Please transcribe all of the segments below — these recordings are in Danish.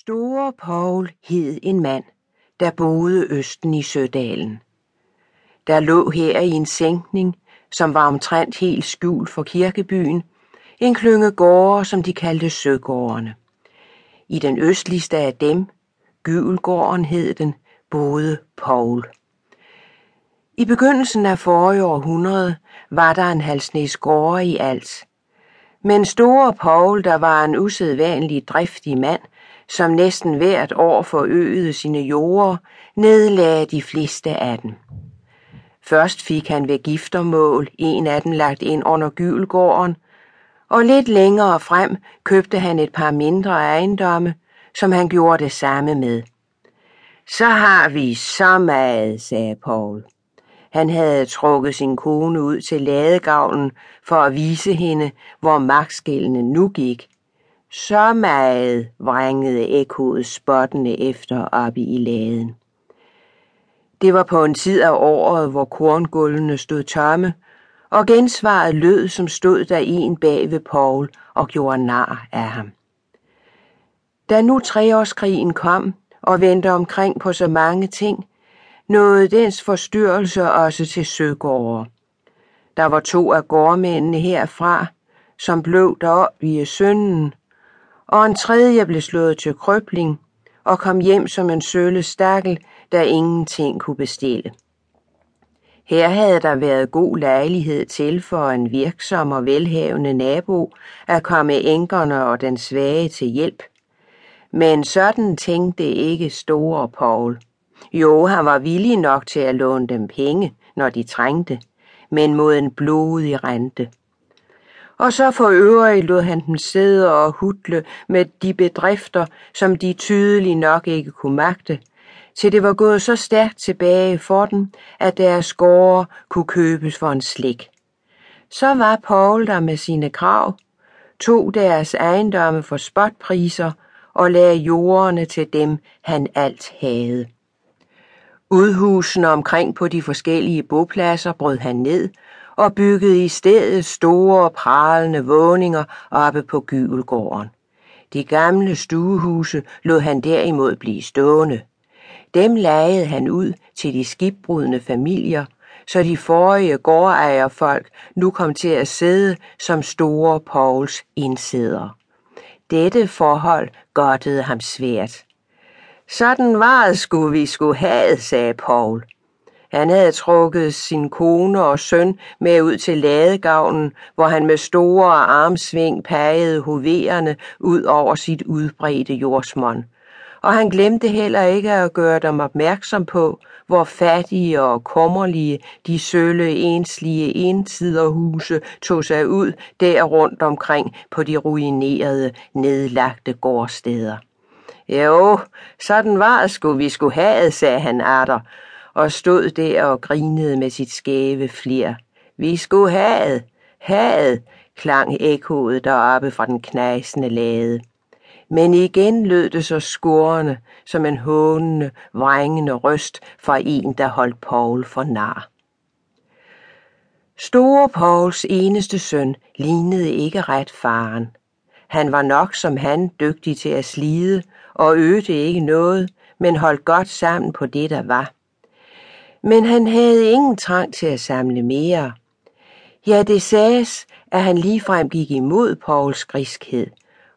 Store Paul hed en mand, der boede østen i Sødalen. Der lå her i en sænkning, som var omtrent helt skjult for kirkebyen, en klynge gårde, som de kaldte Søgårdene. I den østligste af dem, Gyvelgården hed den, boede Paul. I begyndelsen af forrige århundrede var der en halsnæs gårde i alt. Men store Paul, der var en usædvanlig driftig mand, som næsten hvert år forøgede sine jorder, nedlagde de fleste af dem. Først fik han ved giftermål en af dem lagt ind under Gyvelgården, og lidt længere frem købte han et par mindre ejendomme, som han gjorde det samme med. Så har vi så meget, sagde Paul. Han havde trukket sin kone ud til ladegavlen for at vise hende, hvor magtskældene nu gik. Så meget vrængede ekkoet spottende efter oppe i laden. Det var på en tid af året, hvor korngulvene stod tomme, og gensvaret lød, som stod der en bag ved Paul og gjorde nar af ham. Da nu treårskrigen kom og vendte omkring på så mange ting, nåede dens forstyrrelse også til søgårde. Der var to af gårdmændene herfra, som blev derop i sønnen, og en tredje blev slået til krøbling og kom hjem som en sølle stakkel, der ingenting kunne bestille. Her havde der været god lejlighed til for en virksom og velhavende nabo at komme enkerne og den svage til hjælp. Men sådan tænkte ikke store Paul. Jo, han var villig nok til at låne dem penge, når de trængte, men mod en blodig rente. Og så for øvrigt lod han dem sidde og hudle med de bedrifter, som de tydeligt nok ikke kunne magte, til det var gået så stærkt tilbage for dem, at deres gårde kunne købes for en slik. Så var Paul der med sine krav, tog deres ejendomme for spotpriser og lagde jordene til dem, han alt havde. Udhusene omkring på de forskellige bopladser brød han ned og byggede i stedet store, pralende våninger oppe på Gyvelgården. De gamle stuehuse lod han derimod blive stående. Dem lagede han ud til de skibbrudne familier, så de forrige gårdejerfolk nu kom til at sidde som store Pauls indsæder. Dette forhold godtede ham svært. Sådan var det skulle vi skulle have, sagde Paul. Han havde trukket sin kone og søn med ud til ladegavnen, hvor han med store armsving pegede hoverende ud over sit udbredte jordsmånd. Og han glemte heller ikke at gøre dem opmærksom på, hvor fattige og kummerlige de sølle enslige ensiderhuse tog sig ud der rundt omkring på de ruinerede, nedlagte gårdsteder. Jo, sådan var det sgu, vi skulle have, sagde han atter, og stod der og grinede med sit skæve flir. Vi skulle have, have, klang ekkoet deroppe fra den knasende lade. Men igen lød det så skorende som en hånende, vrængende røst fra en, der holdt Paul for nar. Store Pauls eneste søn lignede ikke ret faren. Han var nok som han dygtig til at slide og øgte ikke noget, men holdt godt sammen på det, der var. Men han havde ingen trang til at samle mere. Ja, det sagdes, at han ligefrem gik imod Pauls griskhed,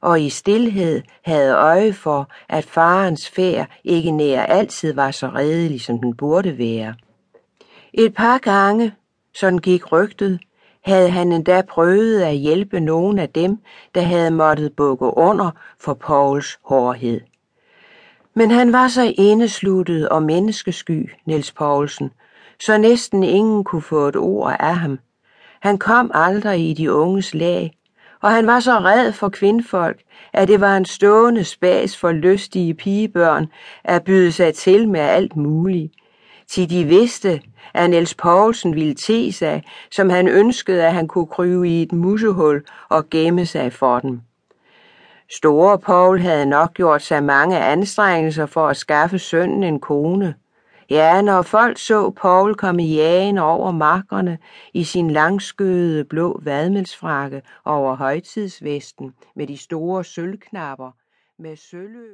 og i stillhed havde øje for, at farens færd ikke nær altid var så redelig, som den burde være. Et par gange, sådan gik rygtet, havde han endda prøvet at hjælpe nogen af dem, der havde måttet bukke under for Pauls hårdhed. Men han var så indesluttet og menneskesky, Niels Poulsen, så næsten ingen kunne få et ord af ham. Han kom aldrig i de unges lag, og han var så red for kvindfolk, at det var en stående spas for lystige pigebørn at byde sig til med alt muligt. Til de vidste, at Niels Poulsen ville te sig, som han ønskede, at han kunne kryve i et musehul og gemme sig for dem. Store Paul havde nok gjort sig mange anstrengelser for at skaffe sønnen en kone. Ja, når folk så Paul komme jagen over markerne i sin langskøde blå vadmelsfrakke over højtidsvesten med de store sølvknapper med sølv